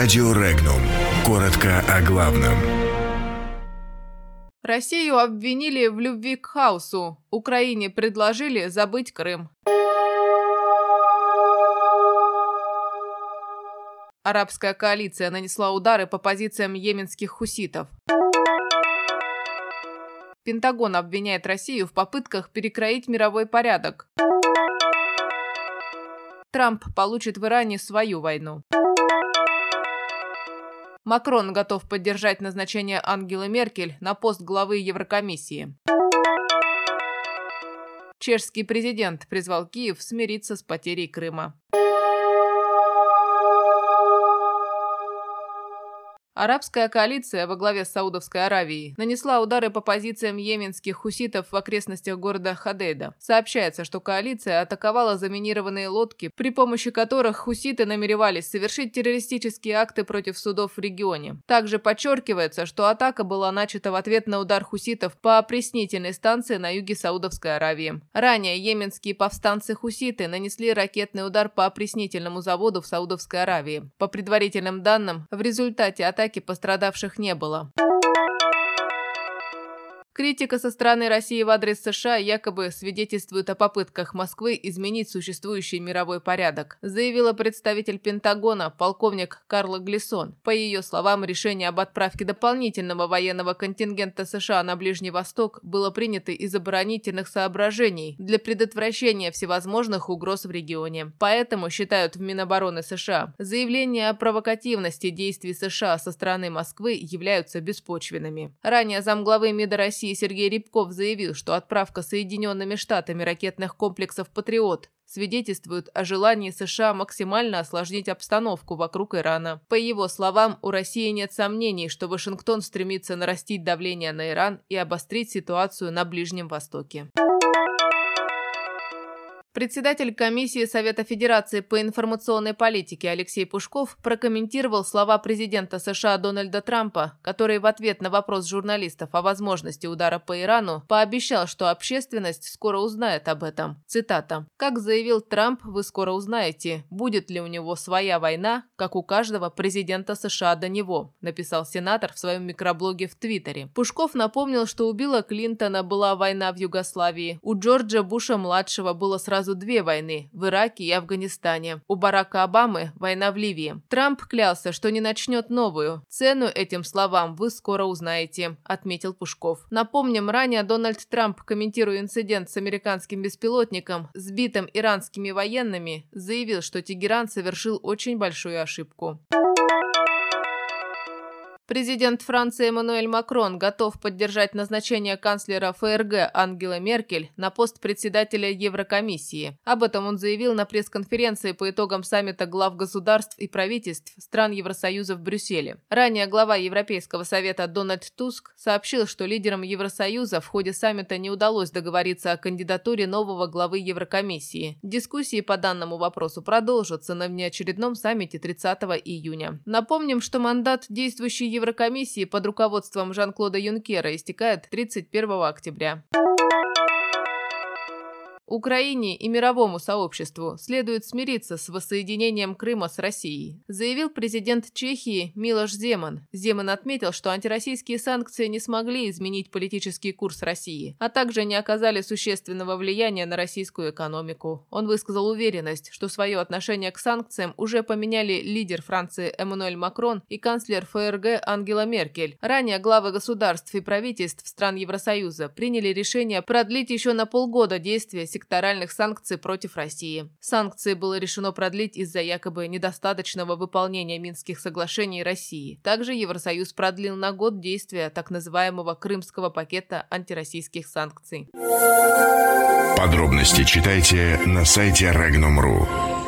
Радио Регнум. Коротко о главном. Россию обвинили в любви к хаосу. Украине предложили забыть Крым. Арабская коалиция нанесла удары по позициям йеменских хуситов. Пентагон обвиняет Россию в попытках перекроить мировой порядок. Трамп получит в Иране свою войну. Макрон готов поддержать назначение Ангелы Меркель на пост главы Еврокомиссии. Чешский президент призвал Киев смириться с потерей Крыма. Арабская коалиция во главе с Саудовской Аравией нанесла удары по позициям йеменских хуситов в окрестностях города Хадейда. Сообщается, что коалиция атаковала заминированные лодки, при помощи которых хуситы намеревались совершить террористические акты против судов в регионе. Также подчеркивается, что атака была начата в ответ на удар хуситов по опреснительной станции на юге Саудовской Аравии. Ранее йеменские повстанцы-хуситы нанесли ракетный удар по опреснительному заводу в Саудовской Аравии. По предварительным данным, в результате атаки атаки пострадавших не было. Критика со стороны России в адрес США якобы свидетельствует о попытках Москвы изменить существующий мировой порядок, заявила представитель Пентагона полковник Карла Глисон. По ее словам, решение об отправке дополнительного военного контингента США на Ближний Восток было принято из оборонительных соображений для предотвращения всевозможных угроз в регионе. Поэтому, считают в Минобороны США, заявления о провокативности действий США со стороны Москвы являются беспочвенными. Ранее замглавы МИДа России России Сергей Рябков заявил, что отправка Соединенными Штатами ракетных комплексов «Патриот» свидетельствует о желании США максимально осложнить обстановку вокруг Ирана. По его словам, у России нет сомнений, что Вашингтон стремится нарастить давление на Иран и обострить ситуацию на Ближнем Востоке. Председатель комиссии Совета Федерации по информационной политике Алексей Пушков прокомментировал слова президента США Дональда Трампа, который в ответ на вопрос журналистов о возможности удара по Ирану пообещал, что общественность скоро узнает об этом. Цитата. «Как заявил Трамп, вы скоро узнаете, будет ли у него своя война, как у каждого президента США до него», написал сенатор в своем микроблоге в Твиттере. Пушков напомнил, что у Билла Клинтона была война в Югославии, у Джорджа Буша-младшего было сразу сразу две войны – в Ираке и Афганистане. У Барака Обамы – война в Ливии. Трамп клялся, что не начнет новую. Цену этим словам вы скоро узнаете, отметил Пушков. Напомним, ранее Дональд Трамп, комментируя инцидент с американским беспилотником, сбитым иранскими военными, заявил, что Тегеран совершил очень большую ошибку. Президент Франции Эммануэль Макрон готов поддержать назначение канцлера ФРГ Ангела Меркель на пост председателя Еврокомиссии. Об этом он заявил на пресс-конференции по итогам саммита глав государств и правительств стран Евросоюза в Брюсселе. Ранее глава Европейского совета Дональд Туск сообщил, что лидерам Евросоюза в ходе саммита не удалось договориться о кандидатуре нового главы Еврокомиссии. Дискуссии по данному вопросу продолжатся на внеочередном саммите 30 июня. Напомним, что мандат действующей Еврокомиссии под руководством Жан-Клода Юнкера истекает 31 октября. Украине и мировому сообществу следует смириться с воссоединением Крыма с Россией, заявил президент Чехии Милош Земан. Земан отметил, что антироссийские санкции не смогли изменить политический курс России, а также не оказали существенного влияния на российскую экономику. Он высказал уверенность, что свое отношение к санкциям уже поменяли лидер Франции Эммануэль Макрон и канцлер ФРГ Ангела Меркель. Ранее главы государств и правительств стран Евросоюза приняли решение продлить еще на полгода действия секторальных санкций против России. Санкции было решено продлить из-за якобы недостаточного выполнения Минских соглашений России. Также Евросоюз продлил на год действия так называемого крымского пакета антироссийских санкций. Подробности читайте на сайте Regnum.ru.